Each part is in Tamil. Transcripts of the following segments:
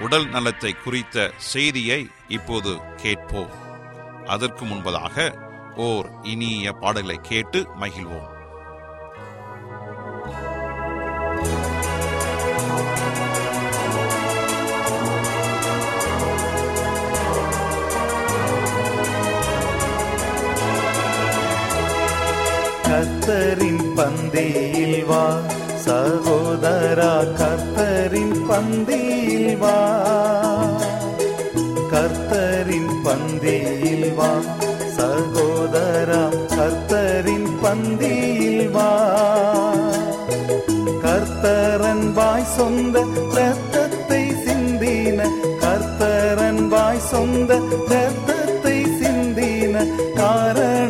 உடல் நலத்தை குறித்த செய்தியை இப்போது கேட்போம். அதற்கு முன்பதாக ஓர் இனிய பாடலை கேட்டு மகிழ்வோம். கத்தரின் பந்தியில் வா. சகோதரா கர்த்தரின் பந்தியில் வா. கர்த்தரின் பந்தியில் வா. சகோதரா கர்த்தரின் பந்தியில் வா. கர்த்தரன் வாய் சொந்த ரத்தத்தை சிந்தின கர்த்தரன் வாய் சொந்த ரத்தத்தை சிந்தின காரண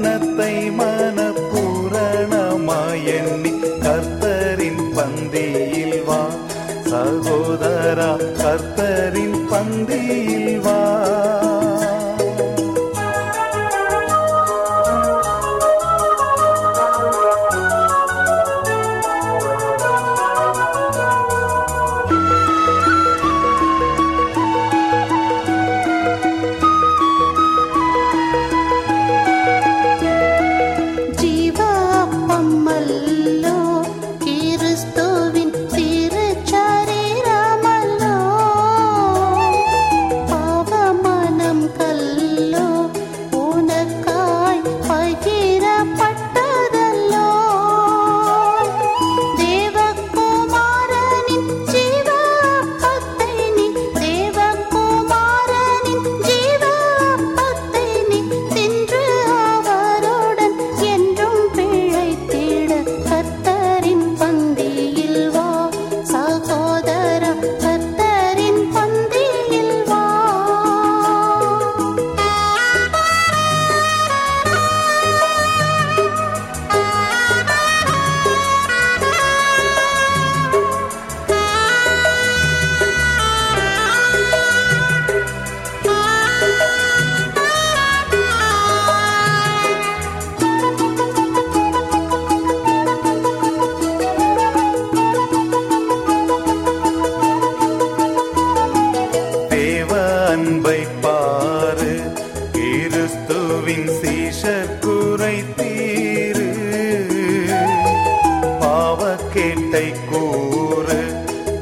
பாவக்கேட்டை கூறு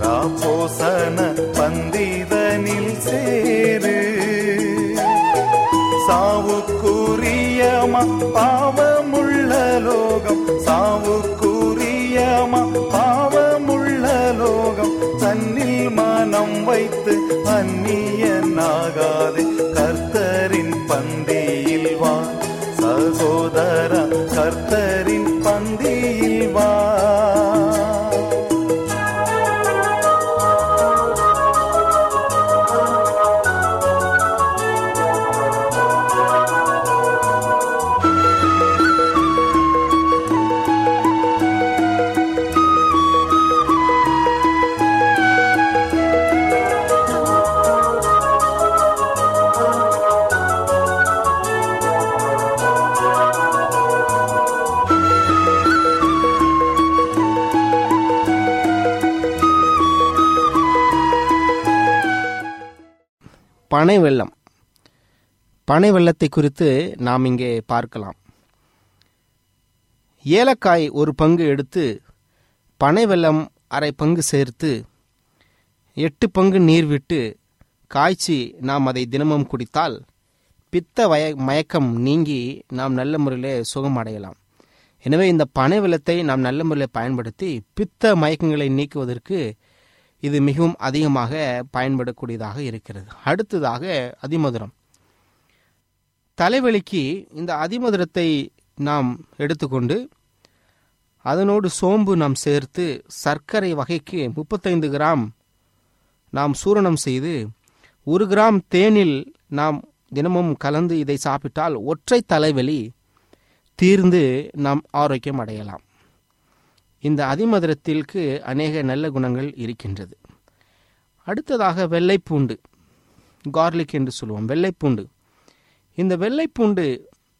ராபோசன பந்திதனில் சேரு. சாவுக்குரியமா பாவமுள்ள லோகம் சாவுக்குரியமா பாவமுள்ள லோகம் தன்னில் மனம் வைத்து அந்நியனாகாதே கர்த்தரின் பந்தியில் வா சகோதர கர்த்தரின் பந்தியில் பனை வெள்ளம். பனை வெள்ளத்தை குறித்து நாம் இங்கே பார்க்கலாம். ஏலக்காய் ஒரு பங்கு எடுத்து பனை வெள்ளம் அரை பங்கு சேர்த்து எட்டு பங்கு நீர் விட்டு காய்ச்சி நாம் அதை தினமும் குடித்தால் பித்த வய மயக்கம் நீங்கி நாம் நல்ல முறையில் சுகம் அடையலாம். எனவே இந்த பனை வெள்ளத்தை நாம் நல்ல முறையில் பயன்படுத்தி பித்த மயக்கங்களை நீக்குவதற்கு இது மிகவும் அதிகமாக பயன்படக்கூடியதாக இருக்கிறது. அடுத்ததாக அதிமதுரம். தலைவலிக்கு இந்த அதிமதுரத்தை நாம் எடுத்துக்கொண்டு அதனோடு சோம்பு நாம் சேர்த்து சர்க்கரை வகைக்கு முப்பத்தைந்து கிராம் நாம் சூரணம் செய்து ஒரு கிராம் தேனில் நாம் தினமும் கலந்து இதை சாப்பிட்டால் ஒற்றை தலைவலி தீர்ந்து நாம் ஆரோக்கியம் அடையலாம். இந்த அதிமதுரத்திற்கு அநேக நல்ல குணங்கள் இருக்கின்றது. அடுத்ததாக வெள்ளைப்பூண்டு கார்லிக் என்று சொல்லுவோம் வெள்ளைப்பூண்டு. இந்த வெள்ளைப்பூண்டு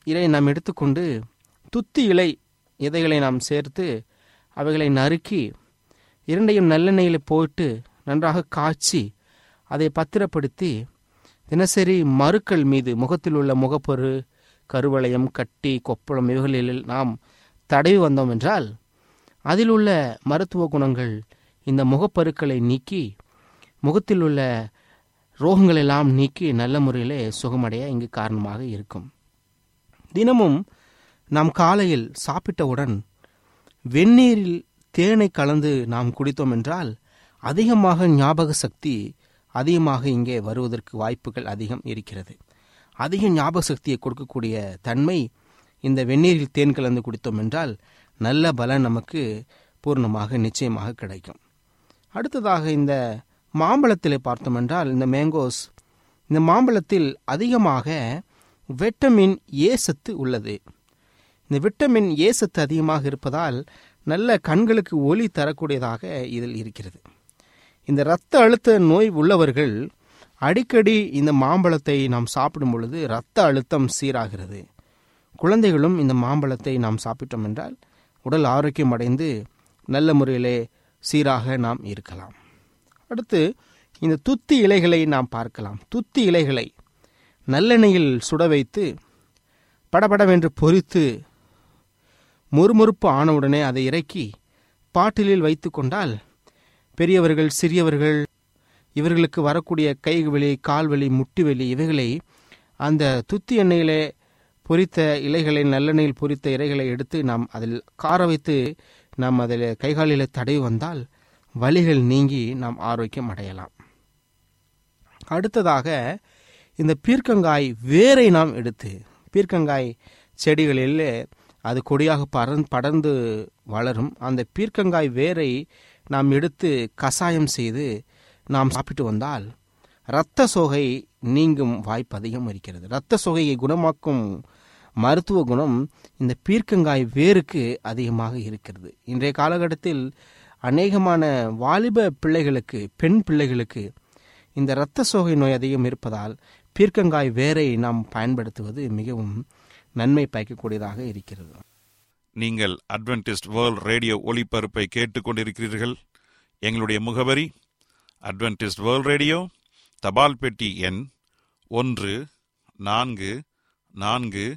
இதை நாம் எடுத்துக்கொண்டு துத்தி இலை இதைகளை நாம் சேர்த்து அவைகளை நறுக்கி இரண்டையும் நல்லெண்ணெயில் போட்டு நன்றாக காய்ச்சி அதை பத்திரப்படுத்தி தினசரி மறுக்கள் மீது முகத்தில் உள்ள முகப்பொரு கருவளையம் கட்டி கொப்பளம் இவைகளில் நாம் தடவி வந்தோம் என்றால் அதில் உள்ள மருத்துவ குணங்கள் இந்த முகப்பருக்களை நீக்கி முகத்தில் உள்ள ரோகங்களெல்லாம் நீக்கி நல்ல முறையிலே சுகமடைய இங்கு காரணமாக இருக்கும். தினமும் நாம் காலையில் சாப்பிட்டவுடன் வெந்நீரில் தேனை கலந்து நாம் குடித்தோம் என்றால் அதிகமாக ஞாபக சக்தி அதிகமாக இங்கே வருவதற்கு வாய்ப்புகள் அதிகம் இருக்கிறது. அதிக ஞாபக சக்தியை கொடுக்கக்கூடிய தன்மை இந்த வெந்நீரில் தேன் கலந்து குடித்தோம் என்றால் நல்ல பலன் நமக்கு பூர்ணமாக நிச்சயமாக கிடைக்கும். அடுத்ததாக இந்த மாம்பழத்தில் பார்த்தோம் என்றால் இந்த மேங்கோஸ் இந்த மாம்பழத்தில் அதிகமாக விட்டமின் ஏ சத்து உள்ளது. இந்த விட்டமின் ஏ சத்து அதிகமாக இருப்பதால் நல்ல கண்களுக்கு ஒளி தரக்கூடியதாக இதில் இருக்கிறது. இந்த இரத்த அழுத்த நோய் உள்ளவர்கள் அடிக்கடி இந்த மாம்பழத்தை நாம் சாப்பிடும் பொழுது இரத்த அழுத்தம் சீராகிறது. குழந்தைகளும் இந்த மாம்பழத்தை நாம் சாப்பிட்டோம் என்றால் உடல் ஆரோக்கியம் அடைந்து நல்ல முறையிலே சீராக நாம் இருக்கலாம். அடுத்து இந்த துத்தி இலைகளை நாம் பார்க்கலாம். துத்தி இலைகளை நல்லெண்ணெயில் சுட வைத்து படபடவென்று பொறித்து முறுமுறுப்பு ஆனவுடனே அதை இறக்கி பாட்டிலில் வைத்து கொண்டால் பெரியவர்கள் சிறியவர்கள் இவர்களுக்கு வரக்கூடிய கைவெளி கால்வெளி முட்டி வலி இவைகளை அந்த துத்தி எண்ணெயிலே பொரித்த இலைகளை நல்லெண்ணெயில் பொரித்த இலைகளை எடுத்து நாம் அதில் கார வைத்து நாம் அதில் கைகாலில் தடவி வந்தால் வலிகள் நீங்கி நாம் ஆரோக்கியம் அடையலாம். அடுத்ததாக இந்த பீர்க்கங்காய் வேரை நாம் எடுத்து பீர்க்கங்காய் செடிகளில் அது கொடியாக பறந் படர்ந்து வளரும். அந்த பீர்க்கங்காய் வேரை நாம் எடுத்து கசாயம் செய்து நாம் சாப்பிட்டு வந்தால் இரத்த சோகை நீங்கும் வாய்ப்பு அதிகம் இருக்கிறது. இரத்த சோகையை குணமாக்கும் மருத்துவ குணம் இந்த பீர்க்கங்காய் வேருக்கு அதிகமாக இருக்கிறது. இன்றைய காலகட்டத்தில் அநேகமான வாலிப பிள்ளைகளுக்கு பெண் பிள்ளைகளுக்கு இந்த இரத்த சோகை நோய் அதிகம் இருப்பதால் பீர்க்கங்காய் வேரை நாம் பயன்படுத்துவது மிகவும் நன்மை பயக்கக்கூடியதாக இருக்கிறது. நீங்கள் அட்வென்டிஸ்ட் வேர்ல்ட் ரேடியோ ஒளிபரப்பை கேட்டுக்கொண்டிருக்கிறீர்கள். எங்களுடைய முகவரி அட்வென்டிஸ்ட் வேர்ல்ட் ரேடியோ தபால் பெட்டி எண் ஒன்று நான்கு நான்கு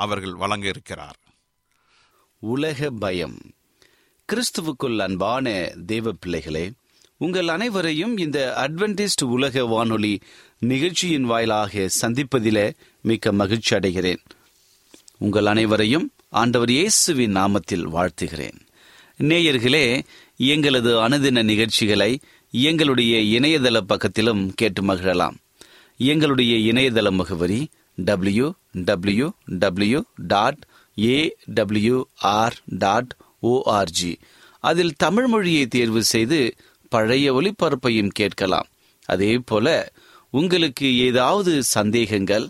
அவர்கள் வழங்க இருக்கிறார். உலக பயம். கிறிஸ்துவுக்குள் அன்பான தேவ பிள்ளைகளே உங்கள் அனைவரையும் இந்த அட்வென்டிஸ்ட் உலக வானொலி நிகழ்ச்சியின் வாயிலாக சந்திப்பதிலே மிக்க மகிழ்ச்சி அடைகிறேன். உங்கள் அனைவரையும் ஆண்டவர் இயேசுவின் நாமத்தில் வாழ்த்துகிறேன். நேயர்களே எங்களது அனுதின நிகழ்ச்சிகளை எங்களுடைய இணையதள பக்கத்திலும் கேட்டு மகிழலாம். எங்களுடைய இணையதள முகவரி W W W dot A dot ORG அதில் தமிழ் மொழியை தேர்வு செய்து பழைய ஒளிபரப்பையும் கேட்கலாம். அதே போல உங்களுக்கு ஏதாவது சந்தேகங்கள்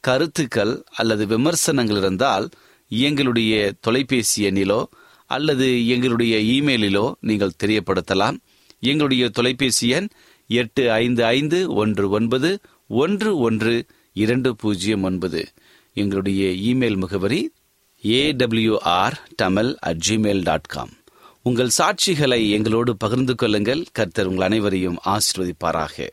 கருத்துக்கள் அல்லது விமர்சனங்கள் இருந்தால் எங்களுடைய தொலைபேசி எண்ணிலோ அல்லது எங்களுடைய இமெயிலிலோ நீங்கள் தெரியப்படுத்தலாம். எங்களுடைய தொலைபேசி எண் எட்டு ஐந்து ஐந்து ஒன்று ஒன்பது ஒன்று ஒன்று இரண்டு பூஜ்ஜியம் ஒன்பது. எங்களுடைய இமெயில் முகவரி AWR Tamil at Gmail dot com உங்கள் சாட்சிகளை எங்களோடு பகிர்ந்து கொள்ளுங்கள். கர்த்தர் உங்கள் அனைவரையும் ஆசீர்வதிப்பாராக.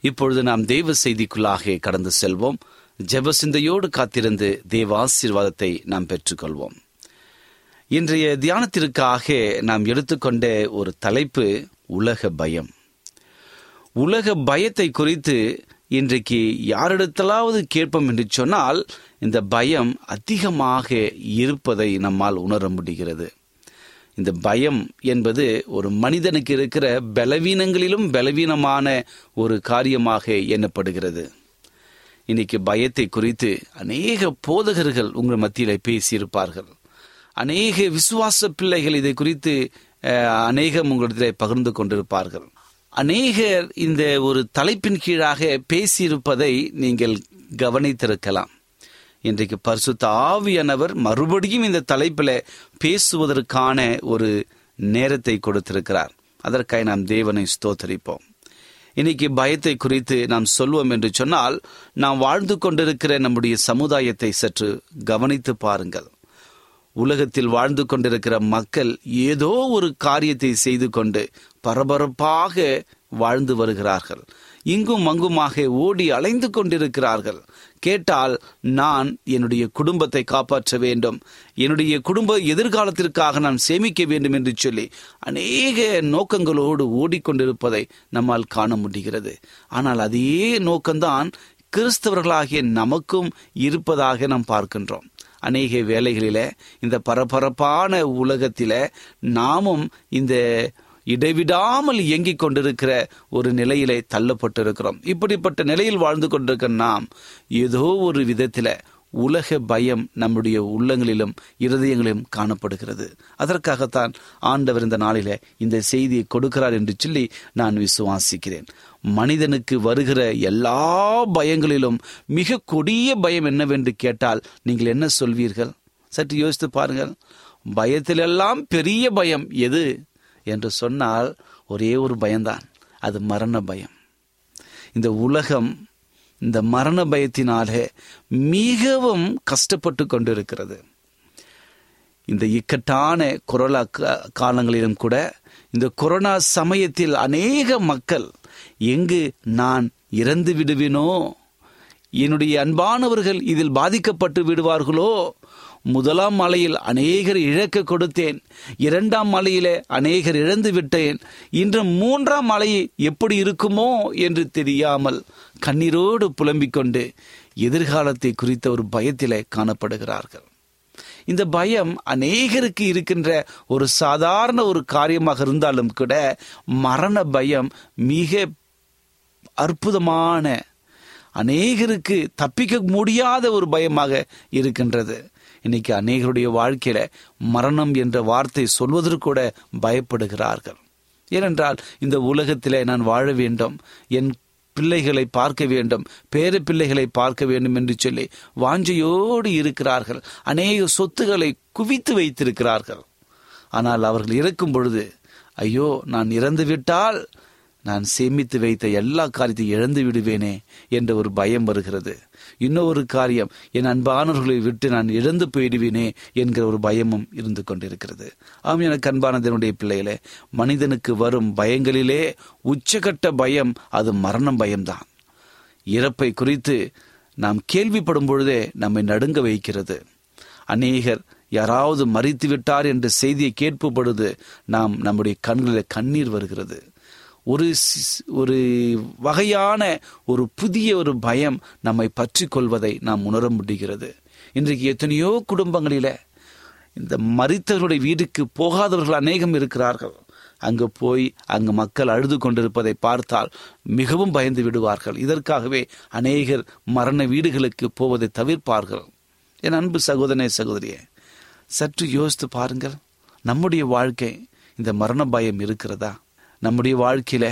இப்பொழுது நாம் தெய்வ செய்திக்குள்ளாக கடந்து செல்வோம். ஜெப சிந்தையோடு காத்திருந்து தேவ ஆசீர்வாதத்தை நாம் பெற்றுக்கொள்வோம். இன்றைய தியானத்திற்காக நாம் எடுத்துக்கொண்ட ஒரு தலைப்பு உலக பயம். உலக பயத்தை குறித்து இன்றைக்கு யாரிடத்திலாவது கேட்போம் என்று சொன்னால் இந்த பயம் அதிகமாக இருப்பதை நம்மால் உணர முடிகிறது. இந்த பயம் என்பது ஒரு மனிதனுக்கு இருக்கிற பலவீனங்களிலும் பலவீனமான ஒரு காரியமாக எண்ணப்படுகிறது. இன்னைக்கு பயத்தை குறித்து அநேக போதகர்கள் உங்கள் மத்தியில் பேசியிருப்பார்கள். அநேக விசுவாச பிள்ளைகள் இதை குறித்து அநேகம் உங்களிடத்தில் பகிர்ந்து கொண்டிருப்பார்கள். அநேகர் இந்த ஒரு தலைப்பின் கீழாக பேசியிருப்பதை நீங்கள் கவனித்திருக்கலாம். இன்றைக்கு பரிசுத்த ஆவியானவர் மறுபடியும் இந்த தலைப்பில் பேசுவதற்கான ஒரு நேரத்தை கொடுத்திருக்கிறார். அதற்காக நாம் தேவனை ஸ்தோத்தரிப்போம். இன்னைக்கு பயத்தை குறித்து நாம் சொல்வோம் என்று சொன்னால் நாம் வாழ்ந்து கொண்டிருக்கிற நம்முடைய சமுதாயத்தை சற்று கவனித்து பாருங்கள். உலகத்தில் வாழ்ந்து கொண்டிருக்கிற மக்கள் ஏதோ ஒரு காரியத்தை செய்து கொண்டு பரபரப்பாக வாழ்ந்து வருகிறார்கள். இங்கும் அங்குமாக ஓடி அலைந்து கொண்டிருக்கிறார்கள். கேட்டால் நான் என்னுடைய குடும்பத்தை காப்பாற்ற வேண்டும். என்னுடைய குடும்ப எதிர்காலத்திற்காக நான் சேமிக்க வேண்டும் என்று சொல்லி அநேக நோக்கங்களோடு ஓடிக்கொண்டிருப்பதை நம்மால் காண முடிகிறது. ஆனால் அதே நோக்கம்தான் கிறிஸ்தவர்களாகிய நமக்கும் இருப்பதாக நாம் பார்க்கின்றோம். அநேக வேலைகளில இந்த பரபரப்பான உலகத்தில நாமும் இந்த இடைவிடாமல் இயங்கிக் கொண்டிருக்கிற ஒரு நிலையிலே தள்ளப்பட்டிருக்கிறோம். இப்படிப்பட்ட நிலையில் வாழ்ந்து கொண்டிருக்கிற நாம் ஏதோ ஒரு விதத்தில் உலக பயம் நம்முடைய உள்ளங்களிலும் இருதயங்களிலும் காணப்படுகிறது. அதற்காகத்தான் ஆண்டவர் இந்த நாளில இந்த செய்தியை கொடுக்கிறார் என்று சொல்லி நான் விசுவாசிக்கிறேன். மனிதனுக்கு வருகிற எல்லா பயங்களிலும் மிக கொடிய பயம் என்னவென்று கேட்டால் நீங்கள் என்ன சொல்வீர்கள்? சற்று யோசித்து பாருங்கள். பயத்திலெல்லாம் பெரிய பயம் எது? என்று சொன்னால் ஒரே ஒரு பயம்தான். அது மரண பயம். இந்த உலகம் இந்த மரண பயத்தினாலே மிகவும் கஷ்டப்பட்டு கொண்டிருக்கிறது. இந்த இக்கட்டான கொரோனா கா- காலங்களிலும் கூட இந்த கொரோனா சமயத்தில் அநேக மக்கள் எங்கு நான் இறந்து விடுவேனோ? என்னுடைய அன்பானவர்கள் இதில் பாதிக்கப்பட்டு விடுவார்களோ? முதலாம் மலையில் அநேகர் இழக்க கொடுத்தேன். இரண்டாம் மலையிலே அநேகர் இழந்து விட்டேன். இன்று மூன்றாம் மலை எப்படி இருக்குமோ என்று தெரியாமல் கண்ணீரோடு புலம்பிக் கொண்டு எதிர்காலத்தை குறித்த ஒரு பயத்திலே காணப்படுகிறார்கள். இந்த பயம் அநேகருக்கு இருக்கின்ற ஒரு சாதாரண ஒரு காரியமாக இருந்தாலும் கூட மரண பயம் மிக அற்புதமான அநேகருக்கு தப்பிக்க முடியாத ஒரு பயமாக இருக்கின்றது. இன்னைக்கு அநேகருடைய வாழ்க்கையில மரணம் என்ற வார்த்தை சொல்வதற்கு கூட பயப்படுகிறார்கள். ஏனென்றால் இந்த உலகத்திலே நான் வாழ வேண்டும் என் பிள்ளைகளை பார்க்க வேண்டும் பேர பிள்ளைகளை பார்க்க வேண்டும் என்று சொல்லி வாஞ்சையோடு இருக்கிறார்கள். அநேக சொத்துக்களை குவித்து வைத்திருக்கிறார்கள். ஆனால் அவர்கள் இறக்கும் பொழுது ஐயோ நான் இறந்து விட்டால் நான் சேமித்து வைத்த எல்லா காரியத்தையும் இழந்து விடுவேனே என்ற ஒரு பயம் வருகிறது. இன்னொரு காரியம் என் அன்பானவர்களை விட்டு நான் இழந்து போயிடுவேனே என்கிற ஒரு பயமும் இருந்து கொண்டிருக்கிறது. ஆம் எனக்கு அன்பானதனுடைய பிள்ளைகளே மனிதனுக்கு வரும் பயங்களிலே உச்சகட்ட பயம் அது மரணம் பயம்தான். இறப்பை குறித்து நாம் கேள்விப்படும் பொழுதே நம்மை நடுங்க வைக்கிறது. அநேகர் யாராவது மறித்து விட்டார் என்ற செய்தியை கேட்பு பொழுது நாம் நம்முடைய கண்களில் கண்ணீர் வருகிறது. ஒரு ஒரு வகையான ஒரு புதிய ஒரு பயம் நம்மை பற்றி கொள்வதை நாம் உணர முடிகிறது. இன்றைக்கு எத்தனையோ குடும்பங்களில இந்த மறித்தவர்களுடைய வீட்டுக்கு போகாதவர்கள் அநேகம் இருக்கிறார்கள். அங்கு போய் அங்கு மக்கள் அழுது கொண்டிருப்பதை பார்த்தால் மிகவும் பயந்து விடுவார்கள். இதற்காகவே அநேகர் மரண வீடுகளுக்கு போவதை தவிர்ப்பார்கள். என் அன்பு சகோதரனே சகோதரியே சற்று யோசித்து பாருங்கள். நம்முடைய வாழ்க்கை இந்த மரண பயம் இருக்கிறதா? நம்முடைய வாழ்க்கையில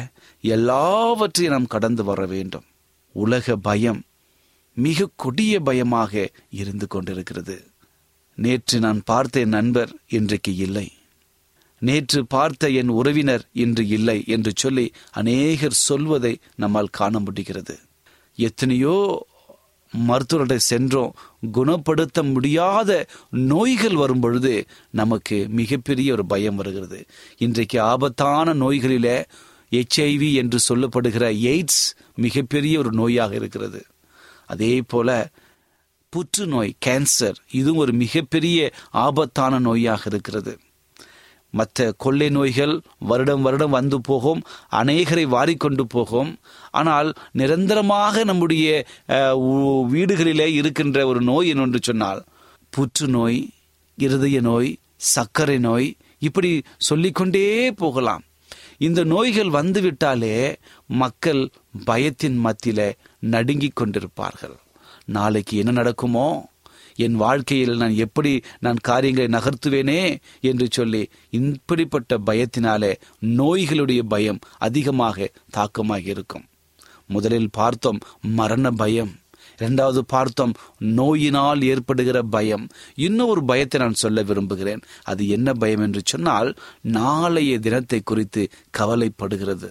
எல்லாவற்றையும் நாம் கடந்து வர வேண்டும். உலக பயம் மிக கொடிய பயமாக இருந்து கொண்டிருக்கிறது. நேற்று நான் பார்த்த என் நண்பர் இன்றைக்கு இல்லை. நேற்று பார்த்த என் உறவினர் இன்று இல்லை என்று சொல்லி அநேகர் சொல்வதை நம்மால் காண முடிகிறது. எத்தனையோ மருத்துவர்கிட்ட சென்றோம் குணப்படுத்த முடியாத நோய்கள் வரும் பொழுது நமக்கு மிகப்பெரிய ஒரு பயம் வருகிறது. இன்றைக்கு ஆபத்தான நோய்களில எச்ஐவி என்று சொல்லப்படுகிற எய்ட்ஸ் மிகப்பெரிய ஒரு நோயாக இருக்கிறது. அதே போல புற்றுநோய் கேன்சர் இதுவும் ஒரு மிகப்பெரிய ஆபத்தான நோயாக இருக்கிறது. மற்ற கொள்ளை நோய்கள் வருடம் வருடம் வந்து போகும் அநேகரை வாரிக்கொண்டு போகும். ஆனால் நிரந்தரமாக நம்முடைய வீடுகளிலே இருக்கின்ற ஒரு நோய் என்று சொன்னால் புற்றுநோய் இருதய நோய் சர்க்கரை நோய் இப்படி சொல்லிக்கொண்டே போகலாம். இந்த நோய்கள் வந்துவிட்டாலே மக்கள் பயத்தின் மத்தியில நடுங்கிக் கொண்டிருப்பார்கள். நாளைக்கு என்ன நடக்குமோ? என் வாழ்க்கையில் நான் எப்படி நான் காரியங்களை நகர்த்துவேனே என்று சொல்லி இப்படிப்பட்ட பயத்தினாலே நோய்களுடைய பயம் அதிகமாக தாக்கமாக இருக்கும். முதலில் பார்த்தோம் மரண பயம். இரண்டாவது பார்த்தோம் நோயினால் ஏற்படுகிற பயம். இன்னும் ஒரு பயத்தை நான் சொல்ல விரும்புகிறேன். அது என்ன பயம் என்று சொன்னால் நாளைய தினத்தை குறித்து கவலைப்படுகிறது.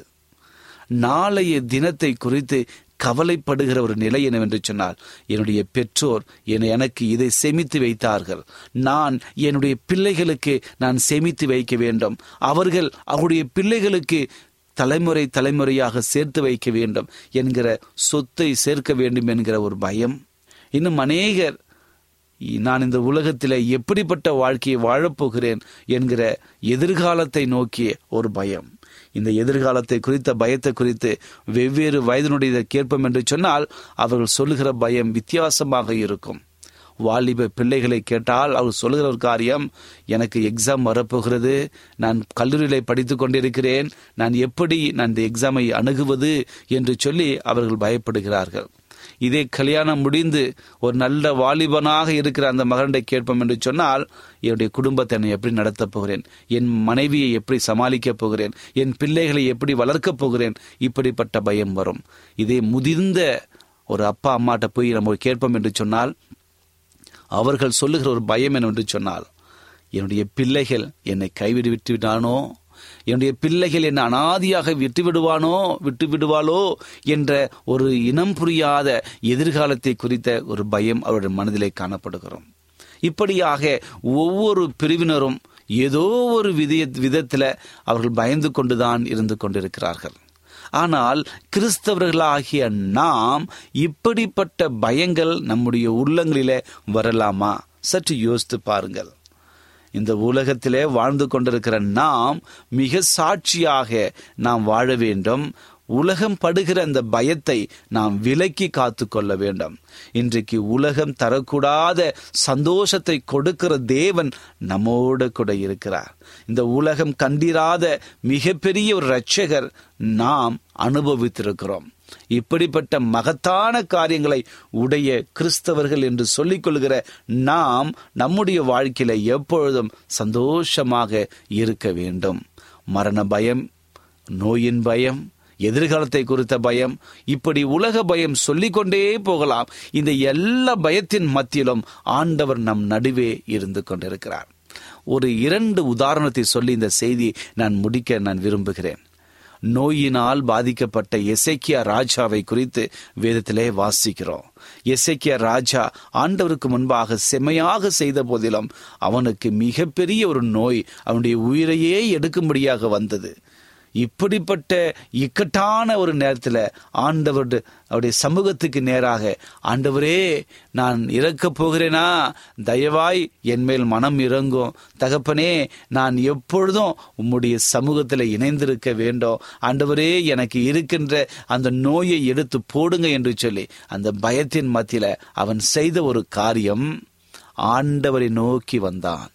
நாளைய தினத்தை குறித்து கவலைப்படுகிற ஒரு நிலை என்னவென்று சொன்னால் என்னுடைய பெற்றோர் என்னை எனக்கு இதை சேமித்து வைத்தார்கள். நான் என்னுடைய பிள்ளைகளுக்கு நான் சேமித்து வைக்க வேண்டும். அவர்கள் அவருடைய பிள்ளைகளுக்கு தலைமுறை தலைமுறையாக சேர்த்து வைக்க வேண்டும் என்கிற சொத்தை சேர்க்க வேண்டும் என்கிற ஒரு பயம். இன்னும் அநேகர் நான் இந்த உலகத்தில் எப்படிப்பட்ட வாழ்க்கையை வாழப்போகிறேன் என்கிற எதிர்காலத்தை நோக்கிய ஒரு பயம். இந்த எதிர்காலத்தை குறித்த பயத்தை குறித்து வெவ்வேறு வயதினுடைய கேட்போம் என்று சொன்னால் அவர்கள் சொல்லுகிற பயம் வித்தியாசமாக இருக்கும். வாலிப பிள்ளைகளை கேட்டால் அவர் சொல்லுகிற ஒரு காரியம் எனக்கு எக்ஸாம் வரப்போகிறது. நான் கல்லூரியில் படித்து கொண்டிருக்கிறேன். நான் எப்படி நான் இந்த எக்ஸாமை அணுகுவது? என்று சொல்லி அவர்கள் பயப்படுகிறார்கள். இதே கல்யாணம் முடிந்து ஒரு நல்ல வாலிபனாக இருக்கிற அந்த மகனை கேட்போம் என்று சொன்னால் என்னுடைய குடும்பத்தை நான் எப்படி நடத்தப் போகிறேன்? என் மனைவியை எப்படி சமாளிக்கப் போகிறேன்? என் பிள்ளைகளை எப்படி வளர்க்கப் போகிறேன்? இப்படிப்பட்ட பயம் வரும். இதே முதிர்ந்த ஒரு அப்பா அம்மாட்ட போய் நம்ம கேட்போம் என்று சொன்னால் அவர்கள் சொல்லுகிற ஒரு பயம் என்னவென்று சொன்னால் என்னுடைய பிள்ளைகள் என்னை கைவிடு விட்டு விட்டானோ என்னுடைய பிள்ளைகள் என்னை அனாதியாக விட்டு விடுவானோ விட்டு விடுவாளோ என்ற ஒரு இனம் புரியாத எதிர்காலத்தை குறித்த ஒரு பயம் அவருடைய மனதிலே காணப்படுகிறோம். இப்படியாக ஒவ்வொரு பிரிவினரும் ஏதோ ஒரு விதிய விதத்தில் அவர்கள் பயந்து கொண்டுதான் இருந்து கொண்டிருக்கிறார்கள். ஆனால் கிறிஸ்தவர்களாகிய நாம் இப்படிப்பட்ட பயங்கள் நம்முடைய உள்ளங்களிலே வரலாமா? சற்று யோசித்து பாருங்கள். இந்த உலகத்திலே வாழ்ந்து கொண்டிருக்கிற நாம் மிக சாட்சியாக நாம் வாழ வேண்டும். உலகம் படுகிற அந்த பயத்தை நாம் விலக்கி காத்து கொள்ள வேண்டும். இன்றைக்கு உலகம் தரக்கூடாத சந்தோஷத்தை கொடுக்கிற தேவன் நம்மோடு கூட இருக்கிறார். இந்த உலகம் கண்டிராத மிகப்பெரிய ஒரு இரட்சகர் நாம் அனுபவித்திருக்கிறோம். இப்படிப்பட்ட மகத்தான காரியங்களை உடைய கிறிஸ்தவர்கள் என்று சொல்லிக்கொள்கிற நாம் நம்முடைய வாழ்க்கையில எப்பொழுதும் சந்தோஷமாக இருக்க வேண்டும். மரண பயம் நோயின் பயம் எதிர்காலத்தை குறித்த பயம் இப்படி உலக பயம் சொல்லிக்கொண்டே போகலாம். இந்த எல்லா பயத்தின் மத்தியிலும் ஆண்டவர் நம் நடுவே இருந்து கொண்டிருக்கிறார். ஒரு இரண்டு உதாரணத்தை சொல்லி இந்த செய்தி நான் முடிக்க நான் விரும்புகிறேன். நோயினால் பாதிக்கப்பட்ட எசேக்கியா ராஜாவை குறித்து வேதத்திலே வாசிக்கிறோம். எசேக்கியா ராஜா ஆண்டவருக்கு முன்பாக செமையாக செய்த போதிலும் அவனுக்கு மிகப்பெரிய ஒரு நோய் அவனுடைய உயிரையே எடுக்கும்படியாக வந்தது. இப்படிப்பட்ட இக்கட்டான ஒரு நேரத்தில் ஆண்டவர் அவருடைய சமூகத்துக்கு நேராக ஆண்டவரே நான் இறக்கப் போகிறேனா? தயவாய் என் மேல் மனம் இறங்கும். தகப்பனே நான் எப்பொழுதும் உம்முடைய சமூகத்தில் இணைந்திருக்க வேண்டும். ஆண்டவரே எனக்கு இருக்கின்ற அந்த நோயை எடுத்து போடுங்க என்று சொல்லி அந்த பயத்தின் மத்தியில் அவன் செய்த ஒரு காரியம் ஆண்டவரை நோக்கி வந்தான்.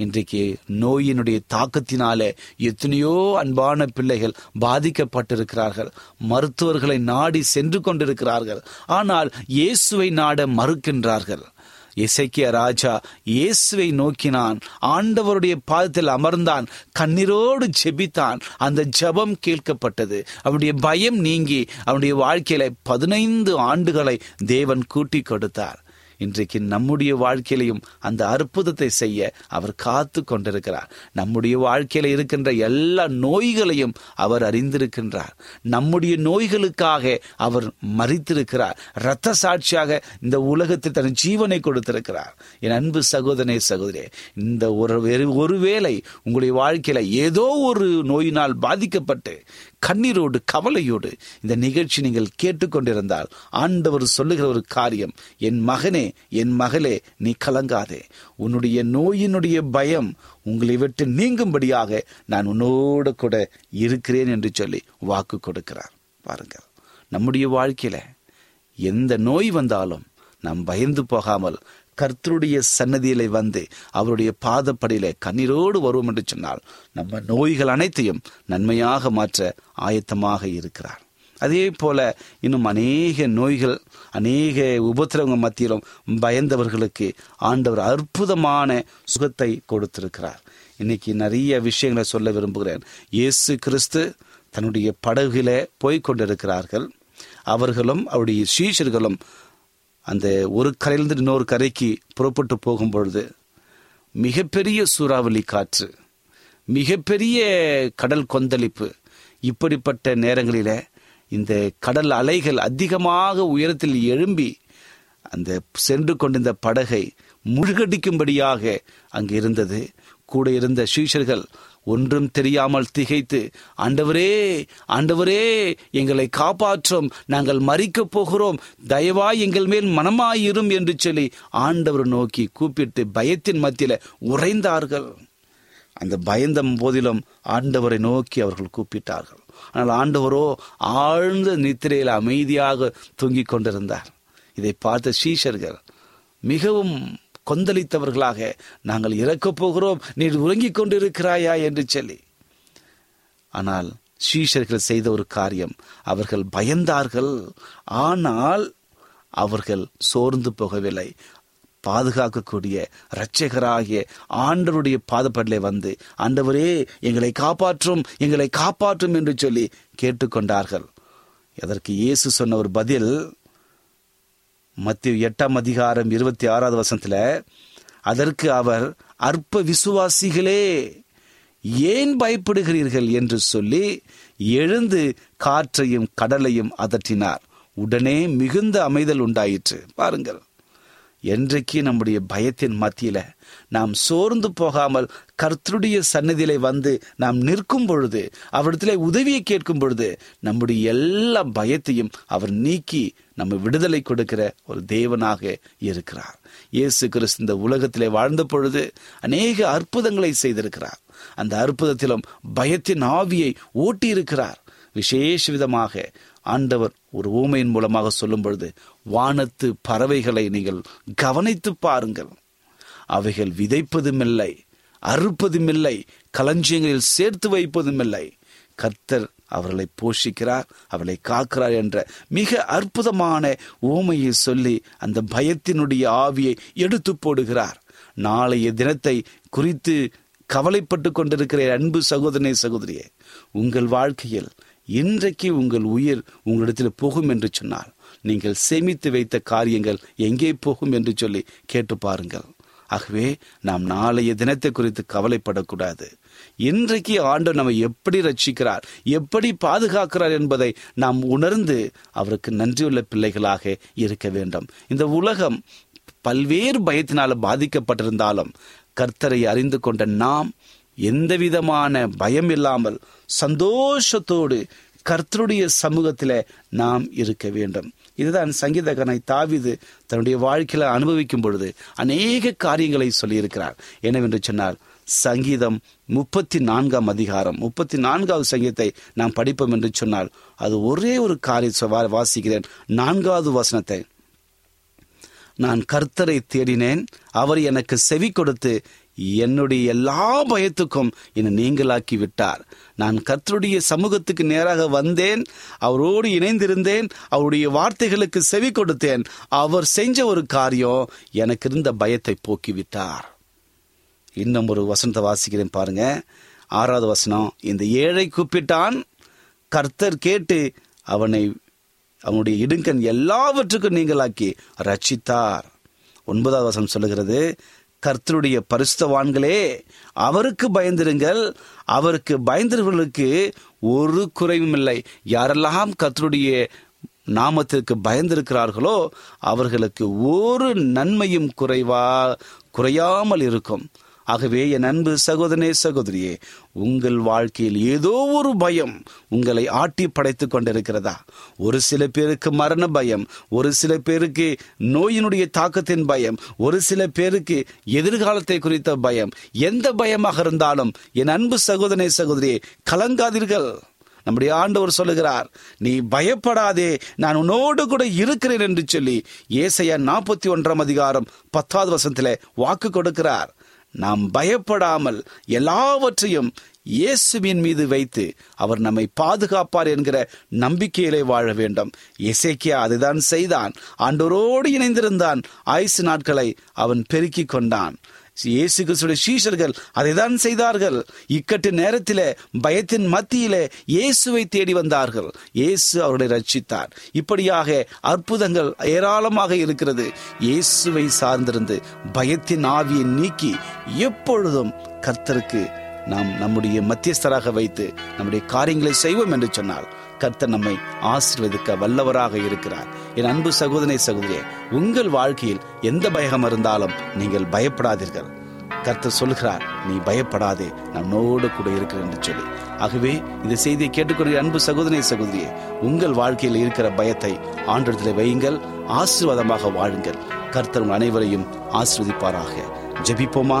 இன்றைக்கு நோயினுடைய தாக்கத்தினாலே எத்தனையோ அன்பான பிள்ளைகள் பாதிக்கப்பட்டிருக்கிறார்கள். மருத்துவர்களை நாடி சென்று கொண்டிருக்கிறார்கள். ஆனால் இயேசுவை நாட மறுக்கின்றார்கள். இசைக்கிய ராஜா இயேசுவை நோக்கினான். ஆண்டவருடைய பாதத்தில் அமர்ந்தான். கண்ணீரோடு ஜெபித்தான். அந்த ஜெபம் கேட்கப்பட்டது. அவனுடைய பயம் நீங்கி அவனுடைய வாழ்க்கையில பதினைந்து ஆண்டுகளை தேவன் கூட்டி கொடுத்தார். இன்றைக்கு நம்முடைய வாழ்க்கையிலையும் அந்த அற்புதத்தை செய்ய அவர் காத்து கொண்டிருக்கிறார். நம்முடைய வாழ்க்கையில இருக்கின்ற எல்லா நோய்களையும் அவர் அறிந்திருக்கின்றார். நம்முடைய நோய்களுக்காக அவர் மறித்திருக்கிறார். இரத்த சாட்சியாக இந்த உலகத்தில் தன் ஜீவனை கொடுத்திருக்கிறார். என் அன்பு சகோதரே சகோதரே இந்த ஒரு வெறு- ஒருவேளை உங்களுடைய வாழ்க்கையில ஏதோ ஒரு நோயினால் பாதிக்கப்பட்டு கண்ணீரோடு கவலையோடு இந்த நிகழ்ச்சி நீங்கள் கேட்டுக்கொண்டிருந்தால் ஆண்டவர் சொல்லுகிற ஒரு காரியம் என் மகனே என் மகளே நீ கலங்காதே. உன்னுடைய நோயினுடைய பயம் உங்களை விட்டு நீங்கும்படியாக நான் உன்னோடு கூட இருக்கிறேன் என்று சொல்லி வாக்கு கொடுக்கிறார். பாருங்கள் நம்முடைய வாழ்க்கையில எந்த நோய் வந்தாலும் நாம் பயந்து போகாமல் கர்த்தருடைய சன்னதியிலே வந்து அவருடைய பாதப்படியிலே கண்ணீரோடு வருவோம் என்று சொன்னால் நம்ம நோய்கள் அனைத்தையும் நன்மையாக மாற்ற ஆயத்தமாக இருக்கிறார். அதே போல இன்னும் அநேக நோய்கள் அநேக உபத்திரவங்க மத்தியிலும் பயந்தவர்களுக்கு ஆண்டவர் அற்புதமான சுகத்தை கொடுத்திருக்கிறார். இன்னைக்கு நிறைய விஷயங்களை சொல்ல விரும்புகிறேன். இயேசு கிறிஸ்து தன்னுடைய படகுல போய்கொண்டிருக்கிறார்கள் அவர்களும் அவருடைய சீஷர்களும் அந்த ஒரு கரையிலிருந்து இன்னொரு கரைக்கு புறப்பட்டு போகும் பொழுது மிகப்பெரிய சூறாவளி காற்று மிகப்பெரிய கடல் கொந்தளிப்பு. இப்படிப்பட்ட நேரங்களில் இந்த கடல் அலைகள் அதிகமாக உயரத்தில் எழும்பி அந்த சென்று கொண்டிருந்த படகை முழுகடிக்கும்படியாக அங்கு இருந்தது கூட இருந்த சீஷர்கள் ஒன்றும் தெரியாமல் திகைத்து ஆண்டவரே ஆண்டவரே எங்களை காப்பாற்றும் நாங்கள் மறிக்கப் போகிறோம் தயவாய் எங்கள் மேல் மனமாயிரும் என்று சொல்லி ஆண்டவர் நோக்கி கூப்பிட்டு பயத்தின் மத்தியில உறைந்தார்கள். அந்த பயந்த போதிலும் ஆண்டவரை நோக்கி அவர்கள் கூப்பிட்டார்கள். ஆனால் ஆண்டவரோ ஆழ்ந்த நித்திரையில் அமைதியாக தூங்கிக் கொண்டிருந்தார். இதை பார்த்த சீஷர்கள் மிகவும் கொந்தளித்தவர்களாக நாங்கள் இறக்கப் போகிறோம். நீ உறங்கிக் கொண்டிருக்கிறாயா என்று சொல்லி. ஆனால் சீஷர்கள் செய்த ஒரு காரியம். அவர்கள் பயந்தார்கள். ஆனால் அவர்கள் சோர்ந்து போகவில்லை. பாதுகாக்கக்கூடிய இரட்சகராகிய ஆண்டவருடைய பாதப்படலை வந்து ஆண்டவரே எங்களை காப்பாற்றும் எங்களை காப்பாற்றும் என்று சொல்லி கேட்டுக்கொண்டார்கள். அதற்கு இயேசு சொன்ன ஒரு பதில் மத்திய எட்டாம் அதிகாரம் இருபத்தி ஆறாவது வசனத்தில் அதற்கு அவர் அற்ப விசுவாசிகளே ஏன் பயப்படுகிறீர்கள்? என்று சொல்லி எழுந்து காற்றையும் கடலையும் அதட்டினார். உடனே மிகுந்த அமைதல் உண்டாயிற்று. பாருங்கள். என்றைக்கு நம்முடைய பயத்தின் மத்தியில நாம் சோர்ந்து போகாமல் கர்த்தருடைய சன்னதியிலே வந்து நாம் நிற்கும் பொழுது அவரிடத்திலே உதவியை கேட்கும் பொழுது நம்முடைய எல்லா பயத்தையும் அவர் நீக்கி நம்ம விடுதலை கொடுக்கிற ஒரு தேவனாக இருக்கிறார். இயேசு கிறிஸ்து இந்த உலகத்திலே வாழ்ந்த பொழுது அநேக அற்புதங்களை செய்திருக்கிறார். அந்த அற்புதத்திலும் பயத்தின் ஆவியை ஓட்டி இருக்கிறார் விசேஷ விதமாக ஆண்டவர் ஒரு ஊமையின் மூலமாக சொல்லும் பொழுது வானத்து பறவைகளை நீங்கள் கவனித்து பாருங்கள். அவைகள் விதைப்பதும் இல்லை அறுப்பதும் இல்லை களஞ்சியங்களில் சேர்த்து வைப்பதும் இல்லை கர்த்தர் அவர்களை போஷிக்கிறார் அவளை காக்கிறார் என்ற மிக அற்புதமான ஊமையை சொல்லி அந்த பயத்தினுடைய ஆவியை எடுத்து போடுகிறார். நாளைய தினத்தை குறித்து கவலைப்பட்டு கொண்டிருக்கிற அன்பு சகோதரனே சகோதரியே உங்கள் வாழ்க்கையில் இன்றைக்கு உங்கள் உயிர் உங்களிடத்தில் போகும் என்று சொன்னால் நீங்கள் சேமித்து வைத்த காரியங்கள் எங்கே போகும் என்று சொல்லி கேட்டு பாருங்கள். ஆகவே நாம் நாளைய தினத்தை குறித்து கவலைப்படக்கூடாது. இன்றைக்கு ஆண்டு நம்மை எப்படி ரட்சிக்கிறார் எப்படி பாதுகாக்கிறார் என்பதை நாம் உணர்ந்து அவருக்கு நன்றியுள்ள பிள்ளைகளாக இருக்க வேண்டும். இந்த உலகம் பல்வேறு பயத்தினால பாதிக்கப்பட்டிருந்தாலும் கர்த்தரை அறிந்து கொண்ட நாம் எந்த விதமான பயம் இல்லாமல் சந்தோஷத்தோடு கர்த்தருடைய சமூகத்தில் நாம் இருக்க வேண்டும். இதுதான் சங்கீதகனை தாவிது தன்னுடைய வாழ்க்கையில் அனுபவிக்கும் பொழுது அநேக காரியங்களை சொல்லியிருக்கிறார். என்னவென்று சொன்னால் சங்கீதம் முப்பத்தி நான்காம் அதிகாரம் முப்பத்தி நான்காவது சங்கீதத்தை நாம் படிப்போம் என்று சொன்னால் அது ஒரே ஒரு காரியம் வாசிக்கிறேன். நான்காவது வசனத்தை நான் கர்த்தரை தேடினேன் அவர் எனக்கு செவி கொடுத்து என்னுடைய எல்லா பயத்துக்கும் என்னை நீங்களாக்கி விட்டார். நான் கர்த்தருடைய சமூகத்துக்கு நேராக வந்தேன். அவரோடு இணைந்திருந்தேன். அவருடைய வார்த்தைகளுக்கு செவி கொடுத்தேன். அவர் செஞ்ச ஒரு காரியம் எனக்கு இருந்த பயத்தை போக்கிவிட்டார். இன்னும் ஒரு வசனத்தை வாசிக்கிறேன் பாருங்க. ஆறாவது வசனம் இந்த ஏழை கூப்பிட்டான். கர்த்தர் கேட்டு அவனை அவனுடைய இடுங்கன் எல்லாவற்றுக்கும் நீங்களாக்கி ரட்சித்தார். ஒன்பதாவது வசனம் சொல்லுகிறது கர்த்தருடைய பரிசுத்தவான்களே அவருக்கு பயந்திருங்கள். அவருக்கு பயந்தவர்களுக்கு ஒரு குறைவும் இல்லை. யாரெல்லாம் கர்த்தருடைய நாமத்திற்கு பயந்திருக்கிறார்களோ அவர்களுக்கு ஒரு நன்மையும் குறைவா குறையாமல் இருக்கும். ஆகவே என் அன்பு சகோதரனே சகோதரியே உங்கள் வாழ்க்கையில் ஏதோ ஒரு பயம் உங்களை ஆட்டி படைத்து கொண்டிருக்கிறதா? ஒரு சில பேருக்கு மரண பயம் ஒரு சில பேருக்கு நோயினுடைய தாக்கத்தின் பயம் ஒரு சில பேருக்கு எதிர்காலத்தை குறித்த பயம். எந்த பயமாக இருந்தாலும் என் அன்பு சகோதரனே சகோதரியே கலங்காதீர்கள். நம்முடைய ஆண்டவர் சொல்லுகிறார் நீ பயப்படாதே நான் உன்னோடு கூட இருக்கிறேன் என்று சொல்லி ஏசையா நாற்பத்தி ஒன்றாம் அதிகாரம் பத்தாவது வசனத்திலே வாக்கு கொடுக்கிறார். நாம் பயப்படாமல் எல்லாவற்றையும் இயேசுவின் மீது வைத்து அவர் நம்மை பாதுகாப்பார் என்கிற நம்பிக்கையிலே வாழ வேண்டும். இசைக்கியா அதுதான் செய்தான். ஆண்டோரோடு இணைந்திருந்தான். ஆயுசு நாட்களை அவன் பெருக்கிக் கொண்டான். இயேசு கிறிஸ்துடைய சீஷர்கள் அதைதான் செய்தார்கள். இக்கட்டு நேரத்திலே பயத்தின் மத்தியிலே இயேசுவை தேடி வந்தார்கள். இயேசு அவர்களை ரட்சித்தார் இப்படியாக அற்புதங்கள் ஏராளமாக இருக்கிறது. இயேசுவை சார்ந்திருந்து பயத்தின் ஆவியை நீக்கி எப்பொழுதும் கர்த்தருக்கு நாம் நம்முடைய மத்தியஸ்தராக வைத்து நம்முடைய காரியங்களை செய்வோம் என்று சொன்னால் கர்த்தர் நம்மை ஆசீர்வதிக்க வல்லவராக இருக்கிறார். என் அன்பு சகோதரி சகோதரியே உங்கள் வாழ்க்கையில் எந்த பயம் இருந்தாலும் நீங்கள் பயப்படாதீர்கள். கர்த்தர் சொல்கிறார் நீ பயப்படாதே நான் நோடு கூட இருக்கிறேன் என்று சொல்லி. ஆகவே இந்த செய்தியை கேட்டுக்கொள்ள அன்பு சகோதரனை சகோதரியே உங்கள் வாழ்க்கையில் இருக்கிற பயத்தை ஆண்டத்தில் வையுங்கள் ஆசீர்வாதமாக வாழுங்கள். கர்த்தர் உங்கள் அனைவரையும் ஆசிர்வதிப்பாராக. ஜெபிப்போமா?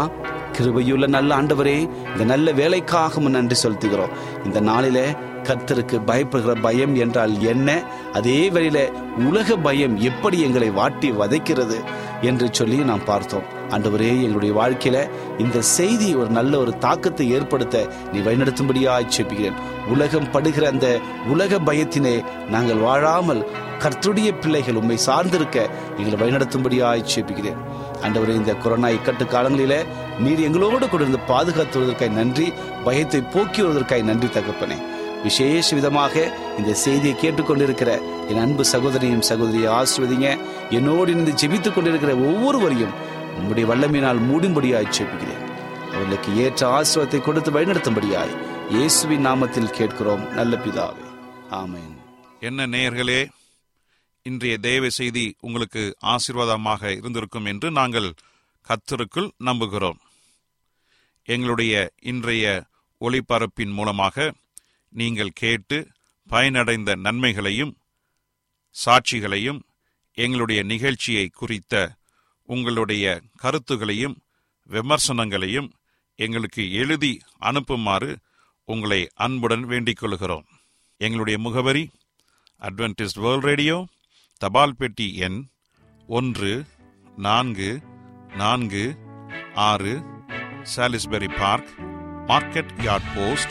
கிருபையுள்ள நல்ல ஆண்டவரே இந்த நல்ல வேலைக்காகும் நன்றி செலுத்துகிறோம். இந்த நாளிலே கர்த்தருக்கு பயப்படுகிற பயம் என்றால் என்ன? அதே வழியில உலக பயம் எப்படி எங்களை வாட்டி வதைக்கிறது என்று சொல்லி நாம் பார்த்தோம். அன்றுவரே எங்களுடைய வாழ்க்கையில இந்த செய்தி ஒரு நல்ல ஒரு தாக்கத்தை ஏற்படுத்த நீ வழிநடத்தும்படியாய் செப்பிக்கிறேன் உலகம் படுகிற அந்த உலக பயத்தினே நாங்கள் வாழாமல் கர்த்தருடைய பிள்ளைகள் உண்மை சார்ந்திருக்க எங்களை வழிநடத்தும்படியாய் செப்பிக்கிறேன் ஆண்டவரே இந்த கொரோனா இக்கட்டு காலங்களில நீர் எங்களோடு கூட இருந்து பாதுகாத்துவதற்காய் நன்றி பயத்தை போக்கி வருவதற்காய் நன்றி தகப்பனே. விசேஷ விதமாக இந்த செய்தியை கேட்டுக்கொண்டிருக்கிற என் அன்பு சகோதரியும் சகோதரியை ஆசிர்வதிங்க. என்னோடு இருந்து ஜெபித்துக் கொண்டிருக்கிற ஒவ்வொருவரையும் உங்களுடைய வல்லமையினால் மூடும்படியாய் ஜெபிக்கிறேன். அவர்களுக்கு ஏற்ற ஆசிர்வாதத்தை கொடுத்து வழிநடத்தும்படியாய் இயேசுவின் நாமத்தில் கேட்கிறோம். நல்ல பிதாவே. ஆமேன். என்ன நேயர்களே இன்றைய தேவ செய்தி உங்களுக்கு ஆசீர்வாதமாக இருந்திருக்கும் என்று நாங்கள் கத்தருக்குள் நம்புகிறோம். எங்களுடைய இன்றைய ஒளிபரப்பின் மூலமாக நீங்கள் கேட்டு பயனடைந்த நன்மைகளையும் சாட்சிகளையும் எங்களுடைய நிகழ்ச்சியை குறித்த உங்களுடைய கருத்துகளையும் விமர்சனங்களையும் எங்களுக்கு எழுதி அனுப்புமாறு உங்களை அன்புடன் வேண்டிக் கொள்கிறோம். எங்களுடைய முகவரி அட்வென்டிஸ்ட் வேர்ல்ட் ரேடியோ தபால் பெட்டி எண் ஒன்று நான்கு நான்கு ஆறு Salisbury Park Market Yard post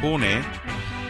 Pune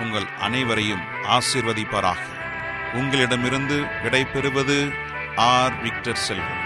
உங்கள் அனைவரையும் ஆசிர்வதிப்பாராக. உங்களிடமிருந்து விடை பெறுவது ஆர். விக்டர் செல்வன்.